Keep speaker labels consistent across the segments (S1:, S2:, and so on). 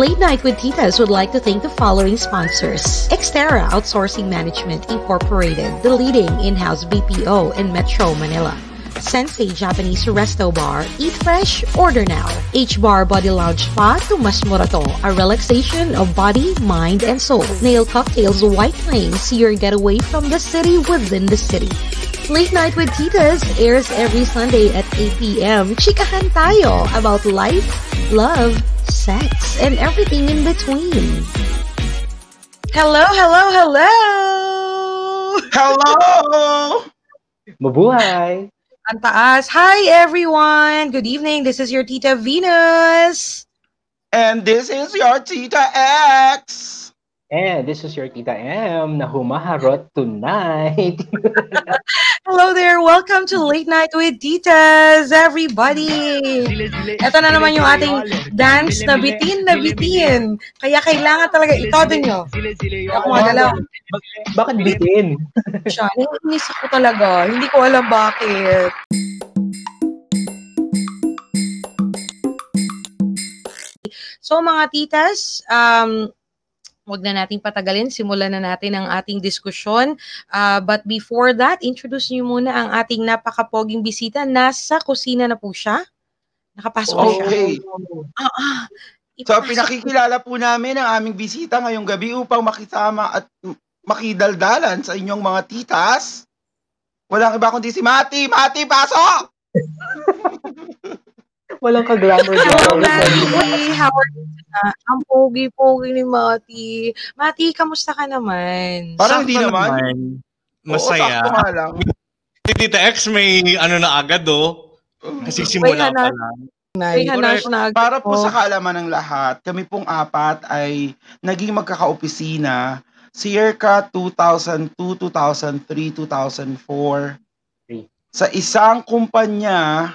S1: Late Night with Titas would like to thank the following sponsors. Xterra Outsourcing Management Incorporated, the leading in-house BPO in Metro Manila. Sensei Japanese Resto Bar. Eat fresh, order now. H-Bar Body Lounge Spa to Morato. A relaxation of body, mind, and soul. Nail Cocktails White Plains. Your getaway from the city within the city. Late Night with Titas airs every Sunday at 8 p.m. Chikahan tayo about life, love, sex, and everything in between. Hello, hello, hello!
S2: Hello!
S3: Mabuhay!
S1: Ang taas. Hi, everyone! Good evening. This is your Tita Venus.
S2: And this is your Tita X.
S3: And this is your Tita M na humaharot tonight.
S1: Hello there! Welcome to Late Night with Titas, everybody! Ito na naman yung ating dance na bitin na bitin. Kaya kailangan talaga itodo nyo. Ako magalaw.
S3: Bakit bitin?
S1: Siya, naiinis ako talaga. Hindi ko alam bakit. So mga titas, um, wag na nating patagalin. Simulan na natin ang ating diskusyon. Uh, but before that, introduce niyo muna ang ating napakapoging bisita. Nasa kusina na po siya. Nakapasok na siya.
S2: Okay.
S1: Ah, ah.
S2: So, pinakikilala po namin ang aming bisita ngayong gabi upang makisama at makidaldalan sa inyong mga titas. Walang iba kundi si Mati. Mati, pasok!
S3: Walang ka-glamour
S1: Hello,
S3: glamour.
S1: Mati. How are you? Ang pogi-pogi ni Mati. Mati, kamusta ka naman?
S2: Parang hindi naman. Oo,
S4: Masaya.
S2: nga lang.
S4: Si Tita X may ano na agad oh. Kasi simula pa lang.
S1: May hanas na agad
S2: Para po sa kaalaman ng lahat, kami pong apat ay naging magkakaopisina circa 2002, 2003, 2004 sa isang kumpanya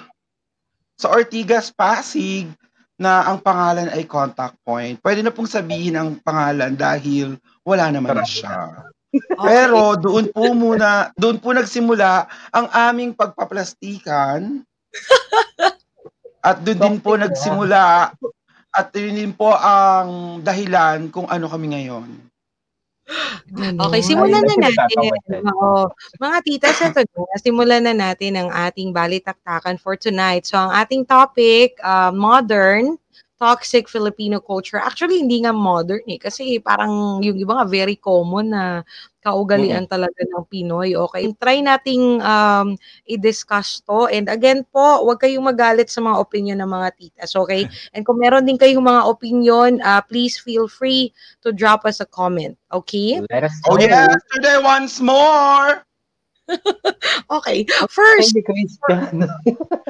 S2: sa Ortigas, Pasig na ang pangalan ay Contact Point. Pwede na pong sabihin ang pangalan dahil wala naman na siya. Pero doon po muna, doon po nagsimula ang aming pagpaplastikan. At doon din po nagsimula at yun din po ang dahilan kung ano kami ngayon.
S1: Okay, simulan na natin.
S3: sinasabi.
S1: Oo. Mga titas, ito na. Simulan na natin ang ating balitaktakan for tonight. So, ang ating topic, uh, modern, toxic Filipino culture. Actually, hindi nga modern eh. Kasi parang yung iba nga very common na kaugalian talaga ng Pinoy. Okay, try nating um, i-discuss to. And again po, huwag kayong magalit sa mga opinion ng mga titas. Okay? And kung meron din kayong mga opinion, uh, please feel free to drop us a comment. Okay?
S3: Let us
S2: Oh
S3: know.
S2: yesterday once more!
S1: Okay. First,
S3: ispan.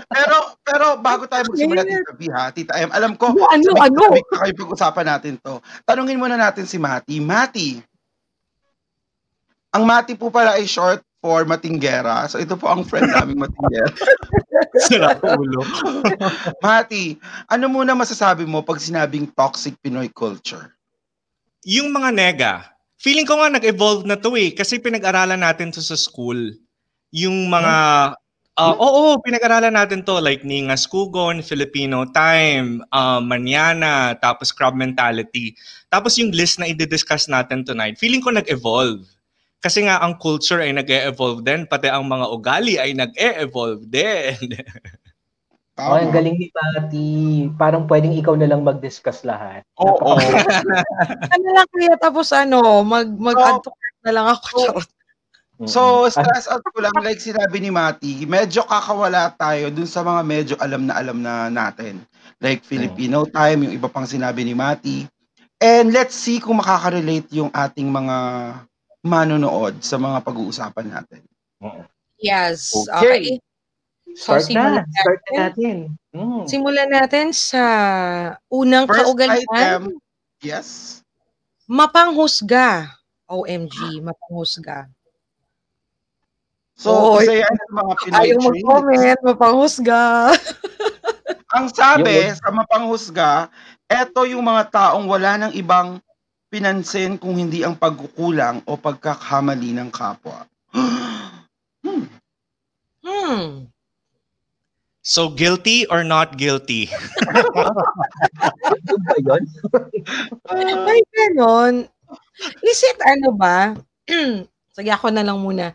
S2: Pero pero bago tayo magsimula Tita B ha, Tita M, alam ko,
S1: ano,
S2: sabi-
S1: ano?
S2: sabi ko kayo pag-usapan natin to. Tanungin muna natin si Mati. Mati, ang Mati po pala ay short for Matinggera. So ito po ang friend naming Matinggera.
S4: Sira ulo.
S2: Mati, ano muna masasabi mo pag sinabing toxic Pinoy culture?
S4: Yung mga nega, feeling ko nga nag-evolve na to eh. Kasi pinag-aralan natin to sa school. Yung mga... ah, oo, pinag-aralan natin to. Like Ninga Skugon, Filipino Time, uh, Manana, tapos Crab Mentality. Tapos yung list na i-discuss natin tonight, feeling ko nag-evolve. Kasi nga ang culture ay nag-e-evolve din, pati ang mga ugali ay nag-e-evolve din.
S3: Oh, ang galing ni Pati. Parang pwedeng ikaw na lang mag-discuss lahat.
S2: Oo.
S1: ano lang kaya tapos ano, mag mag
S2: So-
S1: na lang ako.
S2: So- So, stress out ko lang, like sinabi ni Mati, medyo kakawala tayo dun sa mga medyo alam na alam na natin. Like Filipino time, yung iba pang sinabi ni Mati. And let's see kung makaka-relate yung ating mga manonood sa mga pag-uusapan natin.
S1: Yes. Okay.
S3: Okay.
S1: So,
S3: Start na.
S1: simulan
S3: Start na
S1: natin.
S3: natin. Mm.
S1: Simulan natin sa unang
S2: First
S1: kaugalian.
S2: item, yes.
S1: Mapanghusga. OMG, mapanghusga.
S2: So,
S1: Oy.
S2: isa yan sa mga Pinoy
S1: Ayaw
S2: traits.
S1: mag-comment, mapanghusga.
S2: Ang sabi
S3: Yung-
S2: sa mapanghusga, eto yung mga taong wala ng ibang pinansin kung hindi ang pagkukulang o pagkakamali ng kapwa. hmm.
S1: Hmm.
S4: So, guilty or not guilty?
S3: Ba yun?
S1: May ganon. Is it ano ba? Sige, ako na lang muna.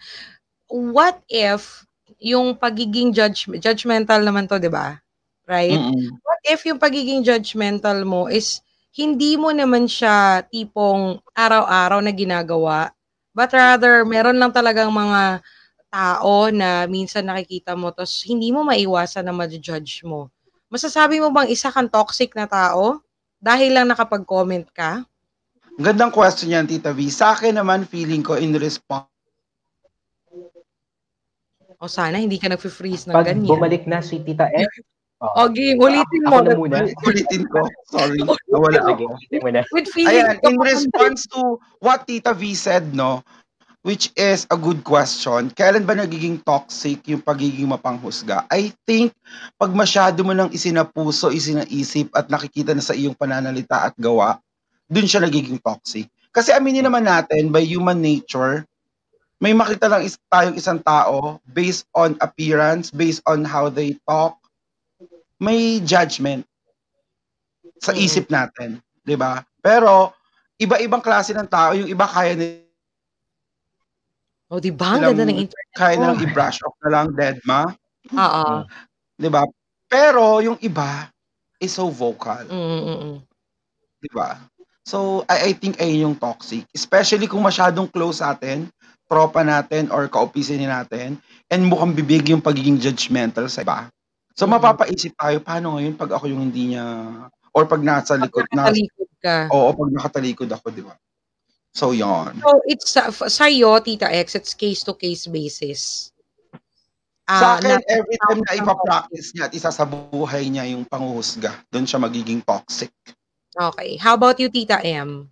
S1: What if yung pagiging judge, judgmental naman to, di ba? Right?
S2: Mm-mm.
S1: What if yung pagiging judgmental mo is hindi mo naman siya tipong araw-araw na ginagawa, but rather meron lang talagang mga tao na minsan nakikita mo tapos hindi mo maiwasan na ma-judge mo. Masasabi mo bang isa kang toxic na tao dahil lang nakapag-comment ka?
S2: Gandang question yan, Tita V. Sa akin naman, feeling ko in response
S1: O sana hindi ka nag-freeze ng
S3: Pag
S1: ganyan.
S3: bumalik na si Tita F,
S1: O, game, ulitin mo.
S3: Ako na muna.
S2: ulitin ko. Sorry, nawala
S3: Sige,
S2: ako.
S3: ulitin mo na.
S1: With feeling.
S2: Ayan, in response to what Tita V said, no, which is a good question, kailan ba nagiging toxic yung pagiging mapanghusga? I think, pag masyado mo nang isinapuso, isinaisip, at nakikita na sa iyong pananalita at gawa, dun siya nagiging toxic. Kasi aminin naman natin, by human nature, may makita lang is, tayong isang tao based on appearance, based on how they talk, may judgment sa
S1: Mm.
S2: isip natin, 'di ba? Pero iba-ibang klase ng tao, yung iba kaya nila
S1: O, di ba? Ang ganda ng internet.
S2: kaya nilang i-brush off na lang dead ma,
S1: Oo.
S2: 'di ba? Pero yung iba is so vocal,
S1: Mm, mm, mm.
S2: 'di ba? So I I think ay yung toxic, especially kung masyadong close sa atin, tropa natin or kaopisini natin, and mukhang bibig yung pagiging judgmental sa iba. So
S1: Mhm.
S2: mapapaisip tayo, paano ngayon pag ako yung hindi niya, or pag nasa likod, na,
S1: Nakatalikod ka.
S2: oo, pag nakatalikod ako, di ba? So, yon.
S1: So, it's sa sa'yo, Tita X, it's case-to-case basis.
S2: Sa
S1: Ah,
S2: akin,
S1: na-
S2: every time na ipapractice niya at isa sa buhay niya yung panguhusga, doon siya magiging toxic.
S1: okay. How about you, Tita M?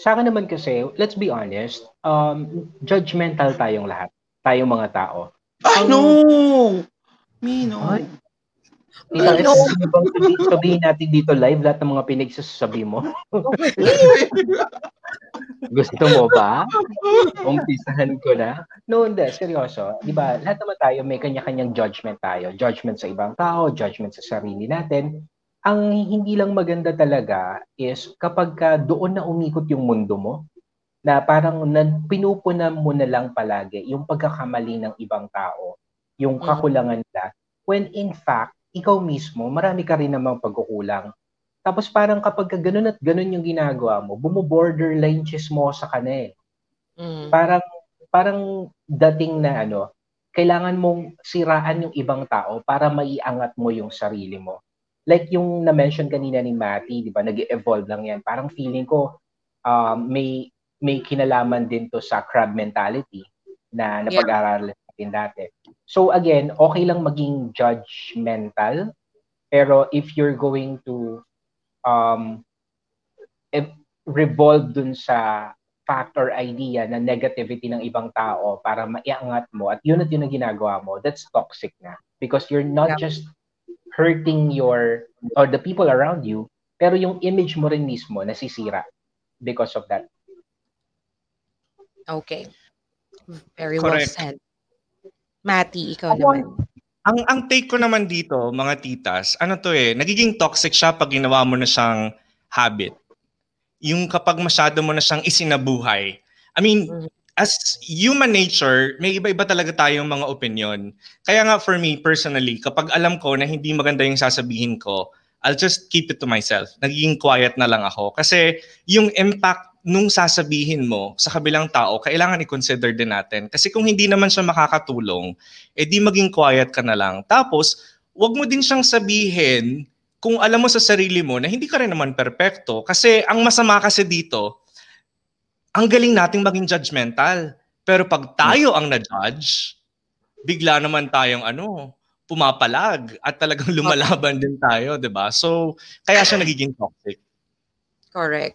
S3: Sa akin naman kasi, let's be honest, um, judgmental tayong lahat. Tayong mga tao.
S2: Ay, no! Me, no.
S3: Ay. Tita F,
S1: Ano?
S3: ano bang sabi- sabihin natin dito live lahat ng mga pinagsasabi mo? Gusto mo ba? Umpisahan ko na? No, hindi. Seryoso. Di ba? Lahat naman tayo may kanya-kanyang judgment tayo. Judgment sa ibang tao, judgment sa sarili natin. Ang hindi lang maganda talaga is kapag ka doon na umikot yung mundo mo, na parang nan, pinupunan mo na lang palagi yung pagkakamali ng ibang tao, yung
S1: Mm.
S3: kakulangan nila, when in fact, ikaw mismo, marami ka rin namang pagkukulang. Tapos parang kapag ka ganun at ganun yung ginagawa mo, bumo-borderline chismosa ka na eh.
S1: Mm.
S3: Parang, parang dating na ano, kailangan mong siraan yung ibang tao para maiangat mo yung sarili mo. Like yung na-mention kanina ni Matty, di ba, nag-evolve lang yan. Parang feeling ko, um, may, may kinalaman din to sa crab mentality na napag-aralan natin dati. So again, okay lang maging judgmental, pero if you're going to um, ev- revolve dun sa fact or idea na negativity ng ibang tao para maiangat mo at yun at yun ang ginagawa mo, that's toxic na. Because you're not
S1: Yeah.
S3: just hurting your or the people around you, pero yung image mo rin mismo nasisira because of that.
S1: Okay. Very well
S4: Correct.
S1: said. Matty, ikaw
S4: Ako,
S1: naman.
S4: Ang ang take ko naman dito, mga titas, ano to eh, nagiging toxic siya pag ginawa mo na siyang habit. Yung kapag masyado mo na siyang isinabuhay. I mean,
S1: Mhm.
S4: As human nature, may iba-iba talaga tayong mga opinion. Kaya nga for me personally, kapag alam ko na hindi maganda yung sasabihin ko, I'll just keep it to myself. Nagiging quiet na lang ako. Kasi yung impact nung sasabihin mo sa kabilang tao, kailangan i-consider din natin. Kasi kung hindi naman siya makakatulong, eh di maging quiet ka na lang. Tapos, wag mo din siyang sabihin kung alam mo sa sarili mo na hindi ka rin naman perpekto. Kasi ang masama kasi dito, ang galing nating maging judgmental. Pero pag tayo ang na-judge, bigla naman tayong ano, pumapalag at talagang lumalaban din tayo, 'di ba? So, kaya siya nagiging toxic.
S1: Correct.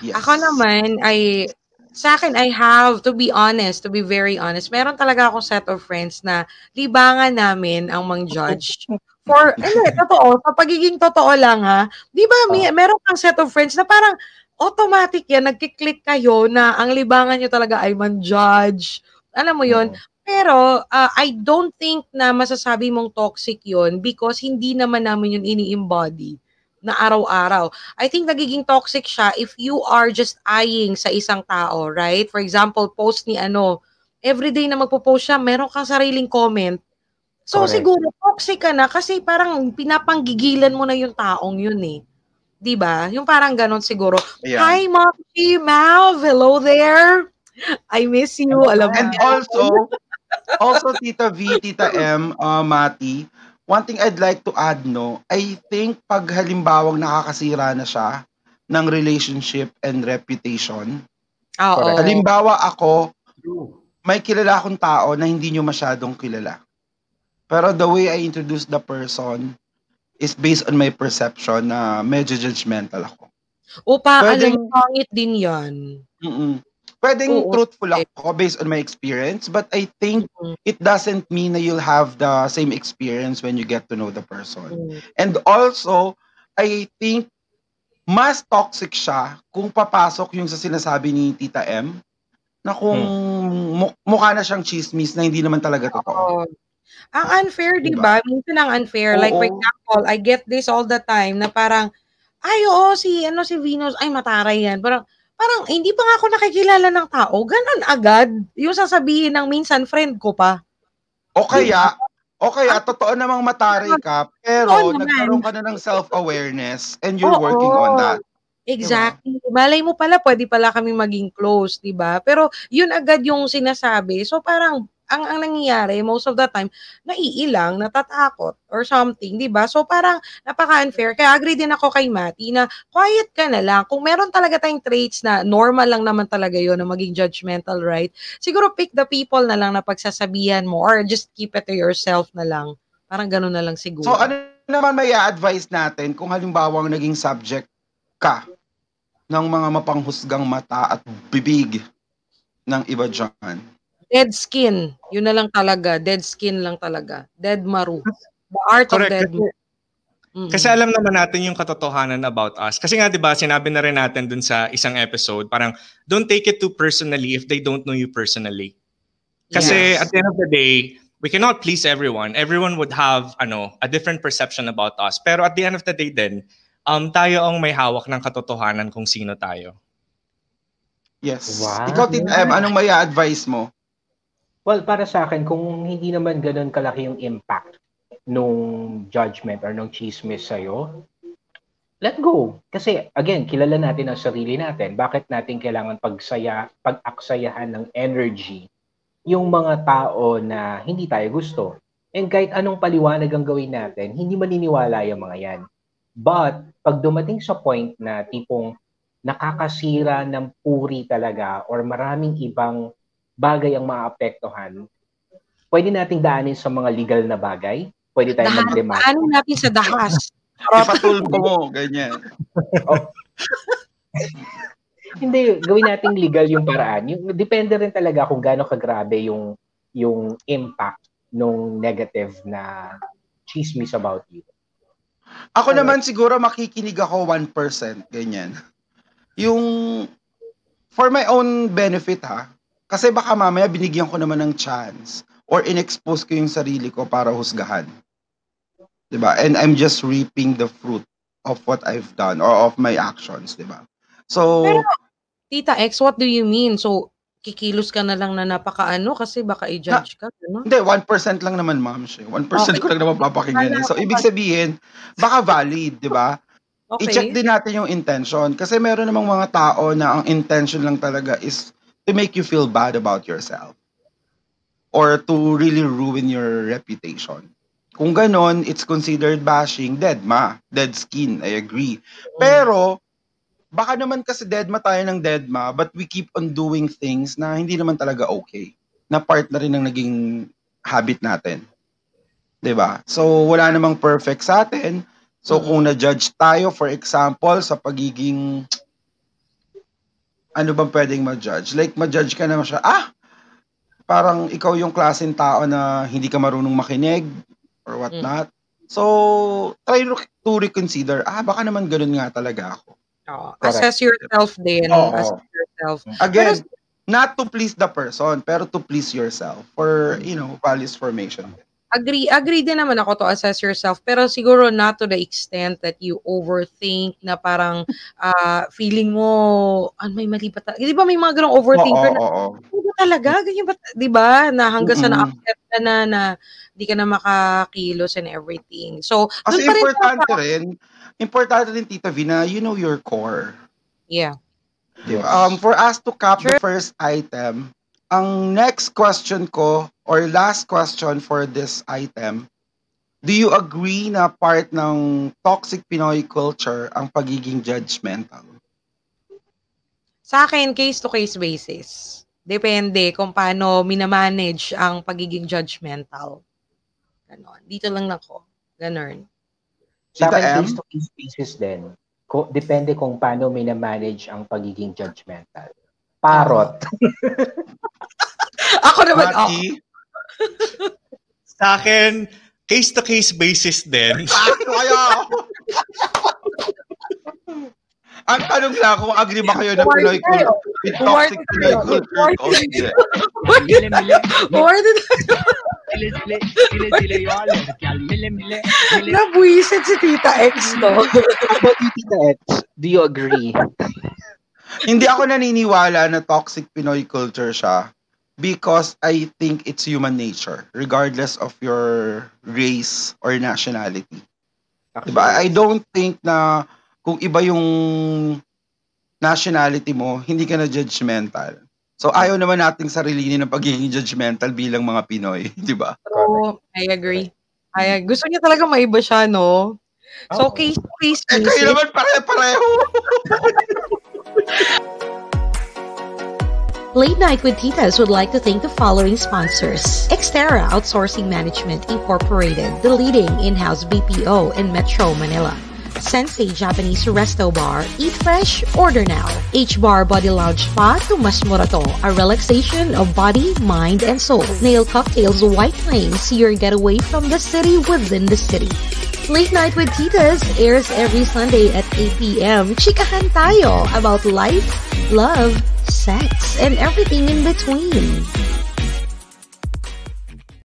S2: Yes.
S1: Ako naman, ay, sa akin, I have, to be honest, to be very honest, meron talaga ako set of friends na libangan namin ang mang judge. For, hindi, totoo, sa pagiging totoo lang ha, di ba, may, meron kang set of friends na parang automatic yan, nagkiklik kayo na ang libangan nyo talaga ay man-judge. Alam mo yon Pero uh, I don't think na masasabi mong toxic yon because hindi naman namin yun ini-embody na araw-araw. I think nagiging toxic siya if you are just eyeing sa isang tao, right? For example, post ni ano, everyday na magpo-post siya, meron kang sariling comment. So Correct. siguro toxic ka na kasi parang pinapanggigilan mo na yung taong yun eh. 'Di ba? Yung parang ganon siguro. Yeah. Hi, Mommy Mav. Hello there. I miss you. Alam
S2: And also, also Tita V, Tita M, uh, Mati, one thing I'd like to add, no, I think pag halimbawang nakakasira na siya ng relationship and reputation,
S1: Oo.
S2: halimbawa ako, may kilala akong tao na hindi nyo masyadong kilala. Pero the way I introduce the person is based on my perception na medyo judgmental ako.
S1: O pa, Pwedeng, alam, pangit din yan.
S2: Mm-mm. Pwedeng Oo, truthful ako based on my experience, but I think mm-hmm. it doesn't mean na you'll have the same experience when you get to know the person. Mm-hmm. And also, I think mas toxic siya kung papasok yung sa sinasabi ni Tita M na kung hmm. mukha na siyang chismis na hindi naman talaga totoo.
S1: Ang unfair, di ba? Minsan ang unfair. Oo. Like, for example, I get this all the time na parang, ay, oo, si, ano, si Venus, ay, mataray yan. Parang, parang hindi pa nga ako nakikilala ng tao, ganun agad. Yung sasabihin ng minsan friend ko pa.
S2: O kaya, o kaya, totoo namang matari ka, pero nagkaroon ka na ng self-awareness and you're Oo. working on that.
S1: Exactly. Diba? Malay mo pala, pwede pala kami maging close, di ba? Pero yun agad yung sinasabi. So parang ang ang nangyayari most of the time naiilang, natatakot or something, 'di ba? So parang napaka-unfair. Kaya agree din ako kay Mati na quiet ka na lang. Kung meron talaga tayong traits na normal lang naman talaga 'yon na maging judgmental, right? Siguro pick the people na lang na pagsasabihan mo or just keep it to yourself na lang. Parang ganoon na lang siguro.
S2: So ano naman may advice natin kung halimbawa naging subject ka ng mga mapanghusgang mata at bibig ng iba dyan?
S1: Dead skin. Yun na lang talaga. Dead skin lang talaga. Dead maru. The art Correct. of dead maru.
S4: Mm-hmm. Kasi alam naman natin yung katotohanan about us. Kasi nga 'di ba, sinabi na rin natin dun sa isang episode, parang don't take it too personally if they don't know you personally. Kasi yes. at the end of the day, we cannot please everyone. Everyone would have ano, a different perception about us. Pero at the end of the day din, um tayo ang may hawak ng katotohanan kung sino tayo.
S2: Yes. Wow. Ikaw, Tita Em, anong may advice mo?
S3: Well, para sa akin, kung hindi naman ganun kalaki yung impact nung judgment or nung chismis sa'yo, let go. Kasi, again, kilala natin ang sarili natin. Bakit natin kailangan pagsaya, pag-aksayahan ng energy yung mga tao na hindi tayo gusto. And kahit anong paliwanag ang gawin natin, hindi maniniwala yung mga yan. But, pag dumating sa point na tipong nakakasira ng puri talaga or maraming ibang bagay ang maapektuhan, pwede nating daanin sa mga legal na bagay. Pwede tayong mag-demand.
S1: Daanin natin sa dahas.
S2: Ipatulpo mo, ganyan. oh.
S3: Hindi, gawin nating legal yung paraan. Yung, depende rin talaga kung gaano kagrabe yung yung impact nung negative na chismis about you.
S2: Ako so, naman siguro makikinig ako 1%, ganyan. Yung for my own benefit ha, kasi baka mamaya binigyan ko naman ng chance or inexpose ko yung sarili ko para husgahan. 'Di ba? And I'm just reaping the fruit of what I've done or of my actions, 'di ba? So Pero,
S1: Tita X, what do you mean? So kikilos ka na lang na napakaano kasi baka i-judge ka,
S2: no? Hindi, 1% lang naman, ma'am. 1% okay. ko lang naman papakinggan. So, ibig sabihin, baka valid, di ba? Okay. I-check din natin yung intention. Kasi meron namang mga tao na ang intention lang talaga is to make you feel bad about yourself or to really ruin your reputation. Kung ganon, it's considered bashing, dead ma, dead skin, I agree. Pero, baka naman kasi dead ma tayo ng dead ma, but we keep on doing things na hindi naman talaga okay. Na part na rin ng naging habit natin. 'Di ba? So, wala namang perfect sa atin. So, kung na-judge tayo, for example, sa pagiging ano bang pwedeng ma-judge? Like, ma-judge ka naman siya, ah, parang ikaw yung klaseng tao na hindi ka marunong makinig or what mm. not. So, try to reconsider, ah, baka naman ganun nga talaga ako.
S1: Oh, assess yourself din. Oh, assess yourself.
S2: Again, Pero, not to please the person, pero to please yourself for, you know, values formation.
S1: Agree, agree din naman ako to assess yourself, pero siguro not to the extent that you overthink na parang uh, feeling mo, ano may mali ba talaga? Di ba may mga ganong overthinker
S2: Oo,
S1: na,
S2: oo.
S1: "Ano ba talaga? Ganyan ba? Di ba? Na hanggang sa na-accept ka na na di ka na makakilos and everything. So,
S2: Kasi
S1: pa rin
S2: importante rin, importante rin, Tita V, na you know your core.
S1: Yeah.
S2: Di ba? Um, for us to cap the
S1: Sure.
S2: first item, ang next question ko, or last question for this item, do you agree na part ng toxic Pinoy culture ang pagiging judgmental?
S1: Sa akin, case-to-case basis. Depende kung paano minamanage ang pagiging judgmental. Ganon. Dito lang ako. Ganon.
S3: Sa akin, case-to-case basis din. Ko, depende kung paano minamanage ang pagiging judgmental. Parot.
S1: Ako naman,
S2: Mati, ako.
S4: sa akin, case-to-case basis din.
S2: Ano kayo? Ang tanong lang kung agree ba kayo na Pinoy culture, toxic Pinoy culture o hindi.
S5: Mile mile. Mile sile sile sile yun. Mile mile.
S1: Nabuisit si Tita X
S3: no? Ako Tita X, do you agree?
S2: hindi ako naniniwala na toxic Pinoy culture siya because I think it's human nature regardless of your race or nationality. Diba? I don't think na kung iba yung nationality mo, hindi ka na judgmental. So ayaw naman nating sarilinin ng pagiging judgmental bilang mga Pinoy, di ba?
S1: So, I agree. I, gusto niya talaga maiba siya, no? So,
S3: Oo.
S1: case-to-case
S2: Eh kayo naman pare-pareho.
S1: Late Night with Titas would like to thank the following sponsors. Xterra Outsourcing Management Incorporated, the leading in-house BPO in Metro Manila. Sensei Japanese Resto Bar, eat fresh, order now. H-Bar Body Lounge Spa to Mas Murato, a relaxation of body, mind, and soul. Nail Cocktails White Plains, your getaway from the city within the city. Late Night with Titas airs every Sunday at 8 p.m. Chikahan tayo about life, love, sex, and everything in between.